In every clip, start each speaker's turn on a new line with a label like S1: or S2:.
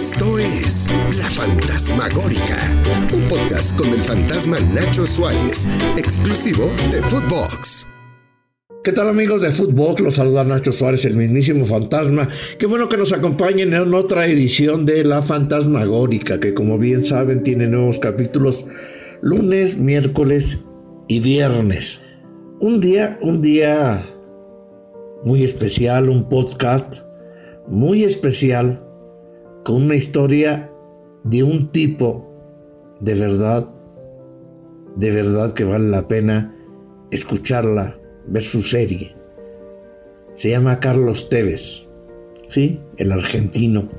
S1: Esto es La Fantasmagórica, un podcast con el fantasma Nacho Suárez, exclusivo de Footbox.
S2: ¿Qué tal amigos de Footbox? Los saluda Nacho Suárez, el mismísimo fantasma. Qué bueno que nos acompañen en otra edición de La Fantasmagórica, que como bien saben tiene nuevos capítulos lunes, miércoles y viernes. Un día, un día muy especial, un podcast muy especial con una historia de un tipo de verdad, de verdad que vale la pena escucharla, ver su serie. Se llama Carlos Tevez, ¿sí? El argentino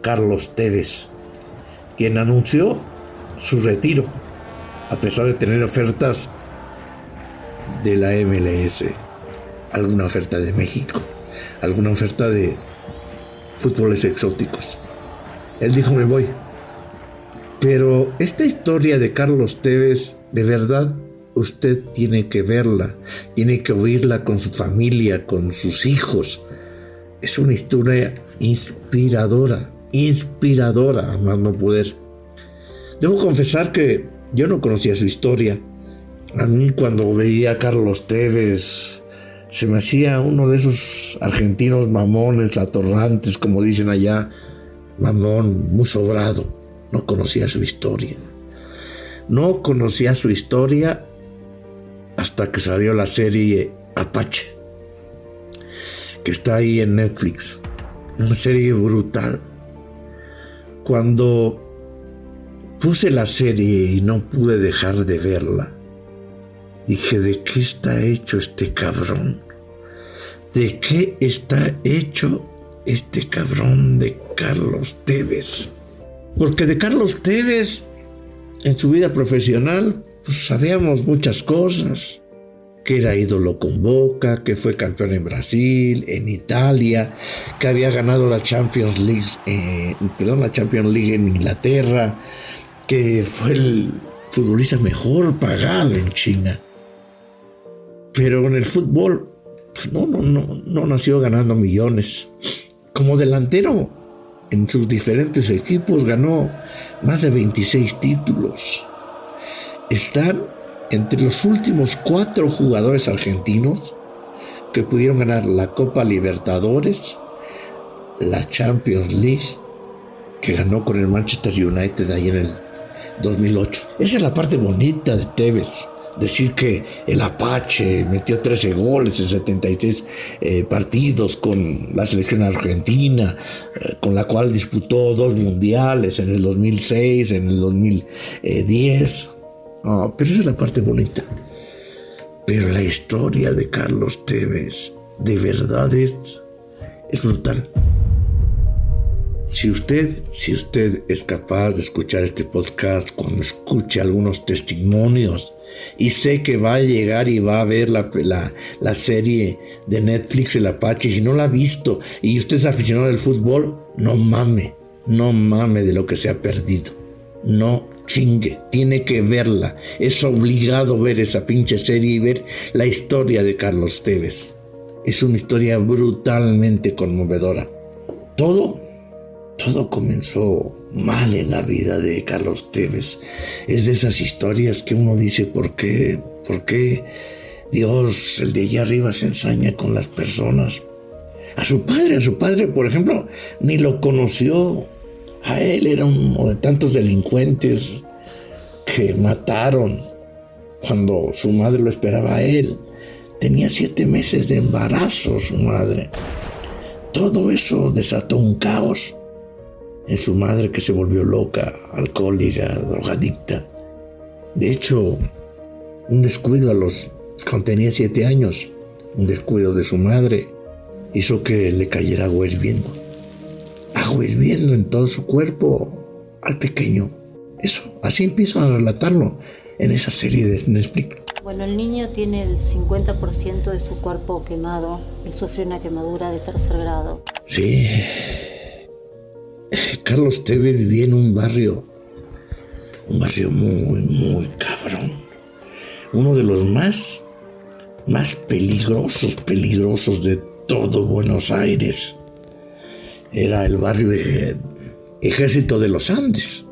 S2: Carlos Tevez, quien anunció su retiro, a pesar de tener ofertas de la MLS, alguna oferta de México, alguna oferta de fútboles exóticos. Él dijo, me voy. Pero esta historia de Carlos Tevez, de verdad, usted tiene que verla, tiene que oírla con su familia, con sus hijos. Es una historia inspiradora, inspiradora, a más no poder. Debo confesar que yo no conocía su historia. A mí cuando veía a Carlos Tevez, se me hacía uno de esos argentinos mamones, atorrantes, como dicen allá, mamón, muy sobrado, no conocía su historia. No conocía su historia hasta que salió la serie Apache, que está ahí en Netflix. Una serie brutal. Cuando puse la serie y no pude dejar de verla, dije, ¿de qué está hecho este cabrón? ¿De qué está hecho este cabrón de Carlos Tevez. Porque de Carlos Tevez, en su vida profesional, pues sabíamos muchas cosas. Que era ídolo con Boca, que fue campeón en Brasil, en Italia, que había ganado la Champions League, eh, perdón, la Champions League en Inglaterra, que fue el futbolista mejor pagado en China. Pero en el fútbol, pues no, no, no, no nació ganando millones. Como delantero en sus diferentes equipos ganó más de 26 títulos. Están entre los últimos cuatro jugadores argentinos que pudieron ganar la Copa Libertadores, la Champions League, que ganó con el Manchester United ahí en el 2008. Esa es la parte bonita de Tevez decir que el Apache metió 13 goles en 76 eh, partidos con la selección argentina, eh, con la cual disputó dos mundiales en el 2006, en el 2010. pero esa es la parte bonita. Pero la historia de Carlos Tevez de verdad es, es brutal. Si usted, si usted es capaz de escuchar este podcast, cuando escuche algunos testimonios y sé que va a llegar y va a ver la, la, serie de Netflix El Apache. Si no la ha visto y usted es aficionado al fútbol, no mame, no mame de lo que se ha perdido. No chingue, tiene que verla. Es obligado ver esa pinche serie y ver la historia de Carlos Tevez. Es una historia brutalmente conmovedora. Todo todo comenzó mal en la vida de Carlos Tevez. Es de esas historias que uno dice, ¿por qué? ¿Por qué Dios, el de allá arriba, se ensaña con las personas? A su padre, a su padre, por ejemplo, ni lo conoció. A él era uno de tantos delincuentes que mataron cuando su madre lo esperaba a él. Tenía siete meses de embarazo su madre. Todo eso desató un caos en su madre que se volvió loca, alcohólica, drogadicta. De hecho, un descuido a los cuando tenía siete años, un descuido de su madre, hizo que le cayera agua hirviendo. Agua hirviendo en todo su cuerpo al pequeño. Eso, así empiezan a relatarlo en esa serie de Netflix.
S3: Bueno, el niño tiene el 50% de su cuerpo quemado. Él sufrió una quemadura de tercer grado.
S2: Sí, Carlos Tevez vivía en un barrio, un barrio muy, muy cabrón. Uno de los más, más peligrosos, peligrosos de todo Buenos Aires. Era el barrio de ejército de los Andes,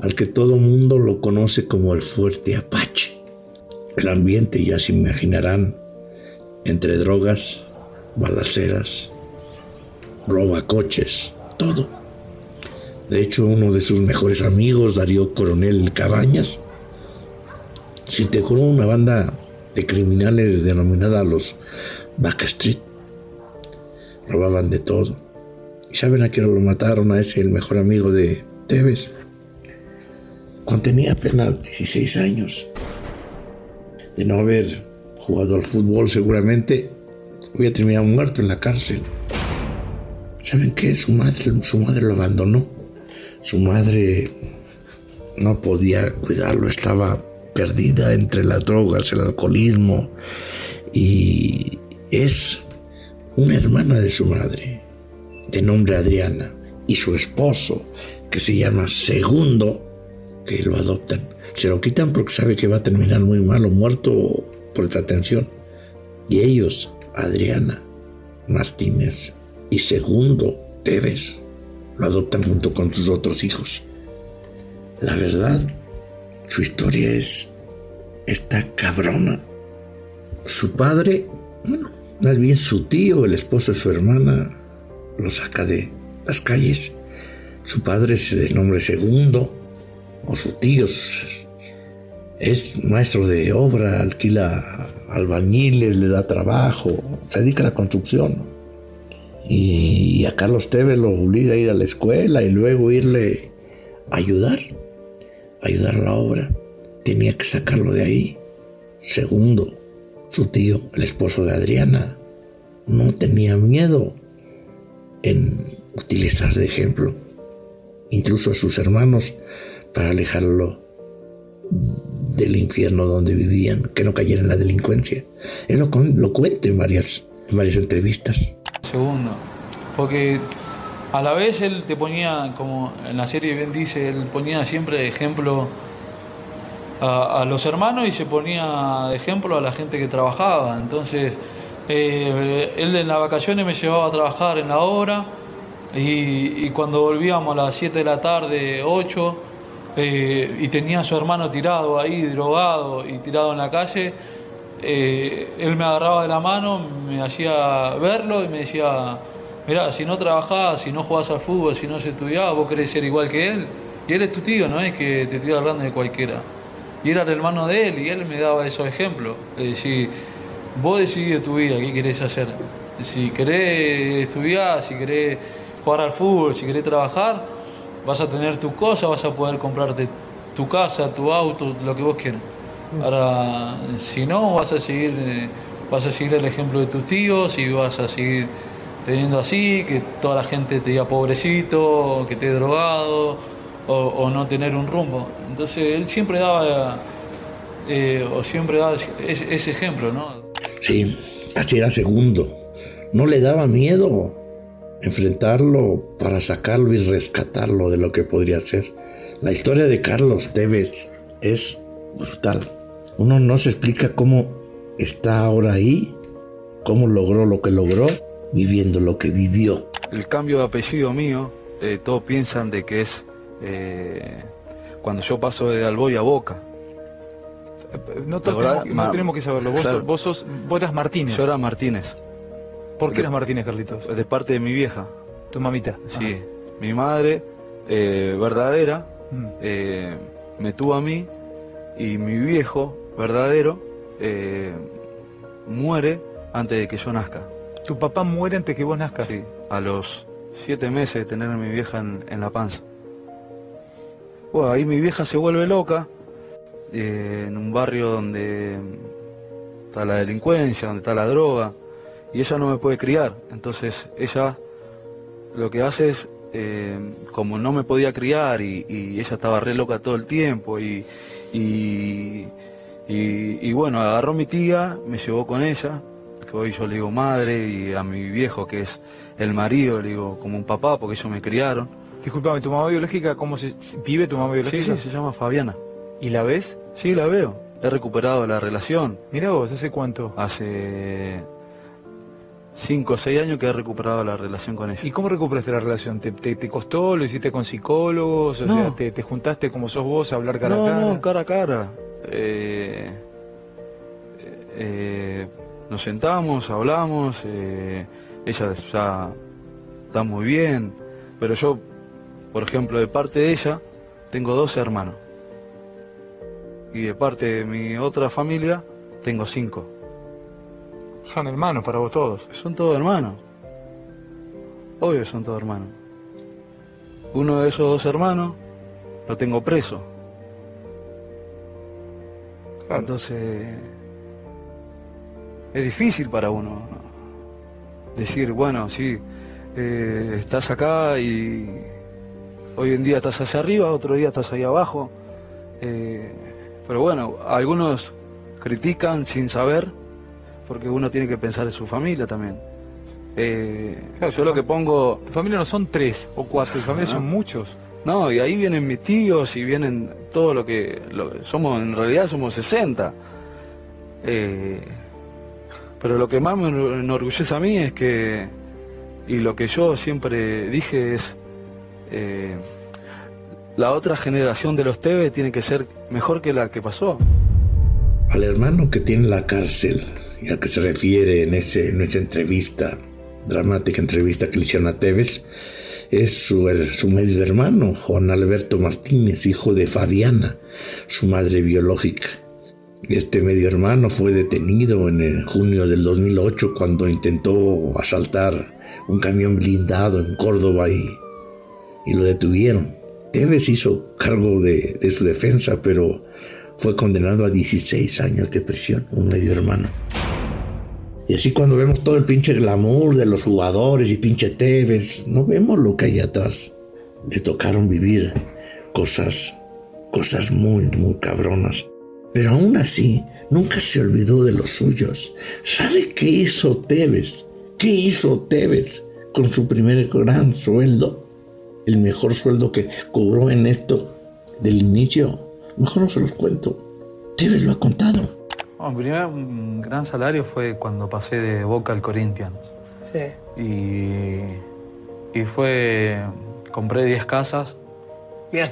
S2: al que todo mundo lo conoce como el Fuerte Apache. El ambiente, ya se imaginarán, entre drogas, balaceras, roba coches, todo. De hecho, uno de sus mejores amigos, Darío Coronel Cabañas, se integró una banda de criminales denominada los Backstreet. Robaban de todo. ¿Y saben a quién lo mataron? A ese, el mejor amigo de Tevez. Cuando tenía apenas 16 años. De no haber jugado al fútbol, seguramente hubiera terminado muerto en la cárcel. ¿Saben qué? Su madre, su madre lo abandonó. Su madre no podía cuidarlo, estaba perdida entre las drogas, el alcoholismo y es una hermana de su madre, de nombre Adriana, y su esposo, que se llama Segundo, que lo adoptan. Se lo quitan porque sabe que va a terminar muy mal o muerto por esta atención. Y ellos, Adriana Martínez y Segundo Tevez, lo adoptan junto con sus otros hijos. La verdad, su historia es esta cabrona. Su padre, más bien su tío, el esposo de su hermana, lo saca de las calles. Su padre es de nombre segundo, o su tío es maestro de obra, alquila albañiles, le da trabajo, se dedica a la construcción. Y, a Carlos Tevez lo obliga a ir a la escuela y luego irle a ayudar, a ayudar a la obra. Tenía que sacarlo de ahí. Segundo, su tío, el esposo de Adriana, no tenía miedo en utilizar de ejemplo incluso a sus hermanos para alejarlo del infierno donde vivían, que no cayera en la delincuencia. Él lo, cuenta en varias, en varias entrevistas.
S4: Segundo, porque a la vez él te ponía, como en la serie bien dice, él ponía siempre ejemplo a, los hermanos y se ponía de ejemplo a la gente que trabajaba. Entonces, eh, él en las vacaciones me llevaba a trabajar en la obra y, cuando volvíamos a las 7 de la tarde, 8, eh, y tenía a su hermano tirado ahí, drogado y tirado en la calle, eh, él me agarraba de la mano, me hacía verlo y me decía, mira, si no trabajás, si no jugás al fútbol, si no se estudiaba, vos querés ser igual que él. Y él es tu tío, no es que te estoy hablando de cualquiera. Y era el hermano de él y él me daba esos ejemplos. Es decir, vos decidís tu vida, qué querés hacer. Si querés estudiar, si querés jugar al fútbol, si querés trabajar, vas a tener tu cosa, vas a poder comprarte tu casa, tu auto, lo que vos quieras. Ahora, si no, vas a seguir, eh, vas a seguir el ejemplo de tus tíos y vas a seguir teniendo así, que toda la gente te diga pobrecito, que te he drogado, o, no tener un rumbo. Entonces él siempre daba, eh, o siempre daba ese, ejemplo, ¿no?
S2: Sí, así era segundo. No le daba miedo enfrentarlo para sacarlo y rescatarlo de lo que podría ser. La historia de Carlos Tevez es brutal. Uno no se explica cómo está ahora ahí, cómo logró lo que logró, viviendo lo que vivió.
S5: El cambio de apellido mío, eh, todos piensan de que es eh, cuando yo paso de Alboy a Boca.
S6: No, tenemos, que saberlo. Vos, sos, vos eras Martínez.
S5: Yo era Martínez.
S6: ¿Por qué eras Martínez, Carlitos?
S5: De parte de mi vieja.
S6: ¿Tu mamita?
S5: Sí. Mi madre, eh, verdadera, mm. eh, me tuvo a mí y mi viejo, verdadero, eh, muere antes de que yo nazca.
S6: ¿Tu papá muere antes de que vos nazcas?
S5: Sí, a los siete meses de tener a mi vieja en, la panza. Bueno, ahí mi vieja se vuelve loca, en un barrio donde está la delincuencia, donde está la droga, y ella no me puede criar. Entonces ella lo que hace es, eh, como no me podía criar y, ella estaba re loca todo el tiempo y, y, bueno, agarró mi tía, me llevó con ella, que hoy yo le digo madre, y a mi viejo que es el marido, le digo como un papá porque ellos me criaron.
S6: Disculpame, ¿tu mamá biológica cómo se vive tu mamá biológica?
S5: Sí, sí, se llama Fabiana.
S6: ¿Y la ves?
S5: Sí, la veo. He recuperado la relación.
S6: Mira vos, ¿hace cuánto?
S5: Hace cinco o seis años que he recuperado la relación con ella.
S6: ¿Y cómo recuperaste la relación? ¿Te, te, costó? ¿Lo hiciste con psicólogos? O sea, te, juntaste como sos vos a hablar cara a cara?
S5: No, cara a cara. Eh, eh, nos sentamos, hablamos, eh, ella ya está muy bien, pero yo, por ejemplo, de parte de ella, tengo dos hermanos. Y de parte de mi otra familia, tengo cinco.
S6: Son hermanos para vos todos.
S5: Son todos hermanos. Obvio son todos hermanos. Uno de esos dos hermanos lo tengo preso. Entonces, es difícil para uno decir, bueno, sí, eh, estás acá y hoy en día estás hacia arriba, otro día estás ahí abajo. Eh, pero bueno, algunos critican sin saber porque uno tiene que pensar en su familia también. Eh, yo lo que pongo...
S6: Tu familia no son tres o cuatro, tu familia son muchos.
S5: No, y ahí vienen mis tíos y vienen todo lo que... somos En realidad somos 60. Eh, pero lo que más me enorgullece a mí es que... Y lo que yo siempre dije es... Eh, la otra generación de los TV tiene que ser mejor que la que pasó.
S2: Al hermano que tiene la cárcel, y al que se refiere en, ese, en esa entrevista, dramática entrevista que le hicieron a Tevez, es su, su, medio hermano, Juan Alberto Martínez, hijo de Fabiana, su madre biológica. Este medio hermano fue detenido en el junio del 2008 cuando intentó asaltar un camión blindado en Córdoba y, y lo detuvieron. Tevez hizo cargo de, de su defensa, pero fue condenado a 16 años de prisión, un medio hermano. Y así cuando vemos todo el pinche glamour de los jugadores y pinche Tevez, no vemos lo que hay atrás. Le tocaron vivir cosas, cosas muy, muy cabronas. Pero aún así, nunca se olvidó de los suyos. ¿Sabe qué hizo Tevez? ¿Qué hizo Tevez con su primer gran sueldo? El mejor sueldo que cobró en esto del inicio. Mejor no se los cuento. Tevez lo ha contado.
S5: Mi primer gran salario fue cuando pasé de Boca al Corinthians.
S7: Sí.
S5: Y, y fue, compré 10 casas.
S7: Bien.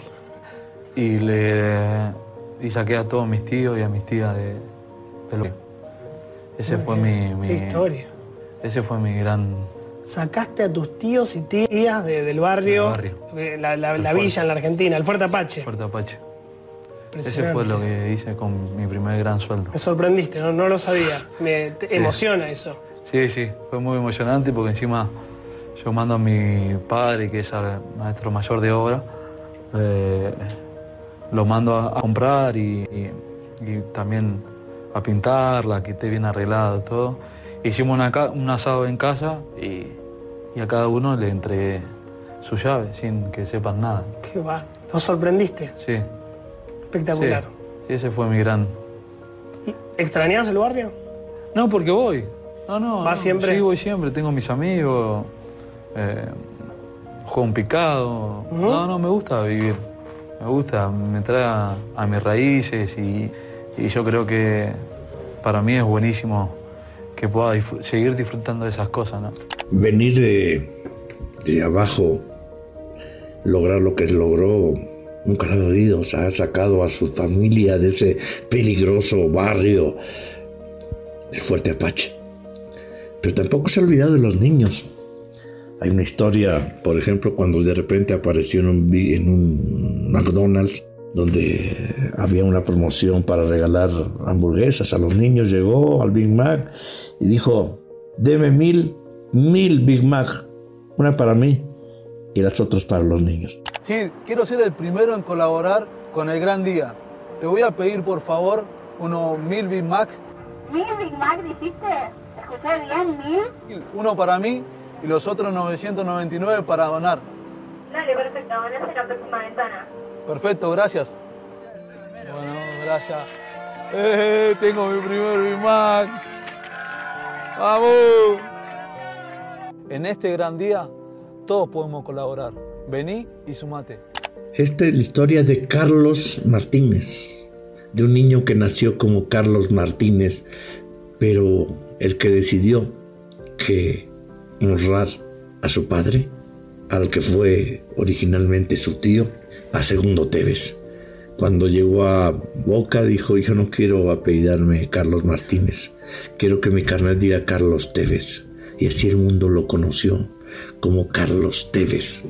S5: Y le y saqué a todos mis tíos y a mis tías de, de Ese fue mi, mi
S7: historia.
S5: Ese fue mi gran
S7: sacaste a tus tíos y tías del barrio, la, la, villa en la Argentina, el Fuerte Apache.
S5: Fuerte Apache. Ese fue lo que hice con mi primer gran sueldo.
S7: Me sorprendiste, no, lo sabía. Me emociona eso.
S5: Sí, sí, fue muy emocionante porque encima yo mando a mi padre, que es el maestro mayor de obra, eh, lo mando a, comprar y, también a pintarla, que esté bien arreglado todo. Hicimos un asado en casa y, a cada uno le entregué su llave sin que sepan nada.
S7: Qué va, ¿Lo sorprendiste?
S5: Sí
S7: espectacular.
S5: Sí, ese fue mi gran.
S7: ¿Extrañas el barrio?
S5: No, porque voy. No, no.
S7: ¿Vas siempre?
S5: Sí, voy siempre. Tengo mis amigos. Eh, juego un picado. No, no, me gusta vivir. Me gusta, me trae a, mis raíces y, yo creo que para mí es buenísimo que pueda seguir disfrutando de esas cosas. ¿no?
S2: Venir de, de abajo, lograr lo que logró Nunca ha oído, ha sacado a su familia de ese peligroso barrio del Fuerte Apache. Pero tampoco se ha olvidado de los niños. Hay una historia, por ejemplo, cuando de repente apareció en un, en un McDonald's donde había una promoción para regalar hamburguesas a los niños, llegó al Big Mac y dijo, deme mil, mil Big Mac, una para mí y las otras para los niños.
S8: Sí, quiero ser el primero en colaborar con el Gran Día. Te voy a pedir, por favor, unos mil Big Mac.
S9: ¿Mil Big Mac dijiste? ¿Escuché bien? ¿Mil?
S8: Uno para mí y los otros 999 para donar.
S9: Dale, perfecto. Donás en la próxima ventana.
S8: Perfecto, gracias. Bueno, gracias. Eh, tengo mi primer Big Mac. ¡Vamos! En este gran día, todos podemos colaborar. Vení y sumate.
S2: Esta es la historia de Carlos Martínez, de un niño que nació como Carlos Martínez, pero el que decidió que honrar a su padre, al que fue originalmente su tío, a Segundo Tevez. Cuando llegó a Boca dijo, yo no quiero apellidarme Carlos Martínez, quiero que mi carnet diga Carlos Tevez. Y así el mundo lo conoció como Carlos Tevez.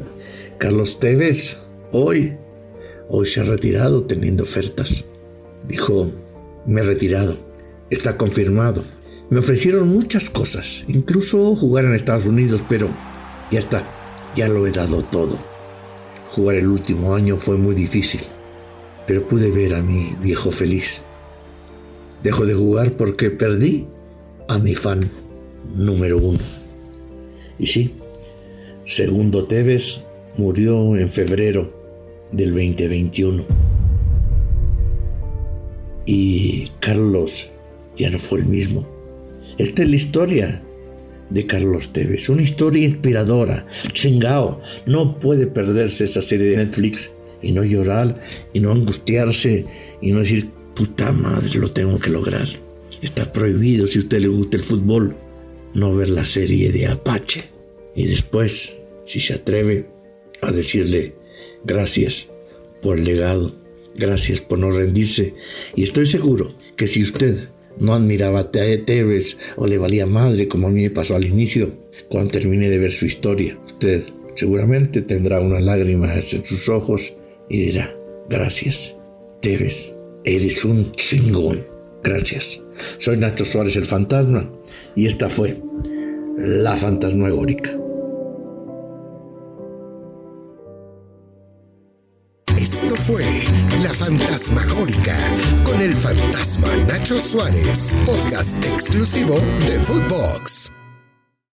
S2: Carlos Tevez, hoy, hoy se ha retirado teniendo ofertas. Dijo, me he retirado, está confirmado. Me ofrecieron muchas cosas, incluso jugar en Estados Unidos, pero ya está, ya lo he dado todo. Jugar el último año fue muy difícil pero pude ver a mi viejo feliz. Dejo de jugar porque perdí a mi fan número uno. Y sí, segundo Tevez murió en febrero del 2021. Y Carlos ya no fue el mismo. Esta es la historia de Carlos Tevez, una historia inspiradora. Chingao, no puede perderse esa serie de Netflix y no llorar y no angustiarse y no decir, puta madre, lo tengo que lograr. Está prohibido si a usted le gusta el fútbol no ver la serie de Apache. Y después, si se atreve a decirle gracias por el legado, gracias por no rendirse. Y estoy seguro que si usted no admiraba a Tevez o le valía madre como a mí me pasó al inicio, cuando termine de ver su historia, usted seguramente tendrá unas lágrimas en sus ojos y dirá, gracias, Teves, eres un chingón. Gracias. Soy Nacho Suárez el Fantasma y esta fue La Fantasmagórica.
S1: Esto fue La Fantasmagórica con el fantasma Nacho Suárez, podcast exclusivo de Footbox.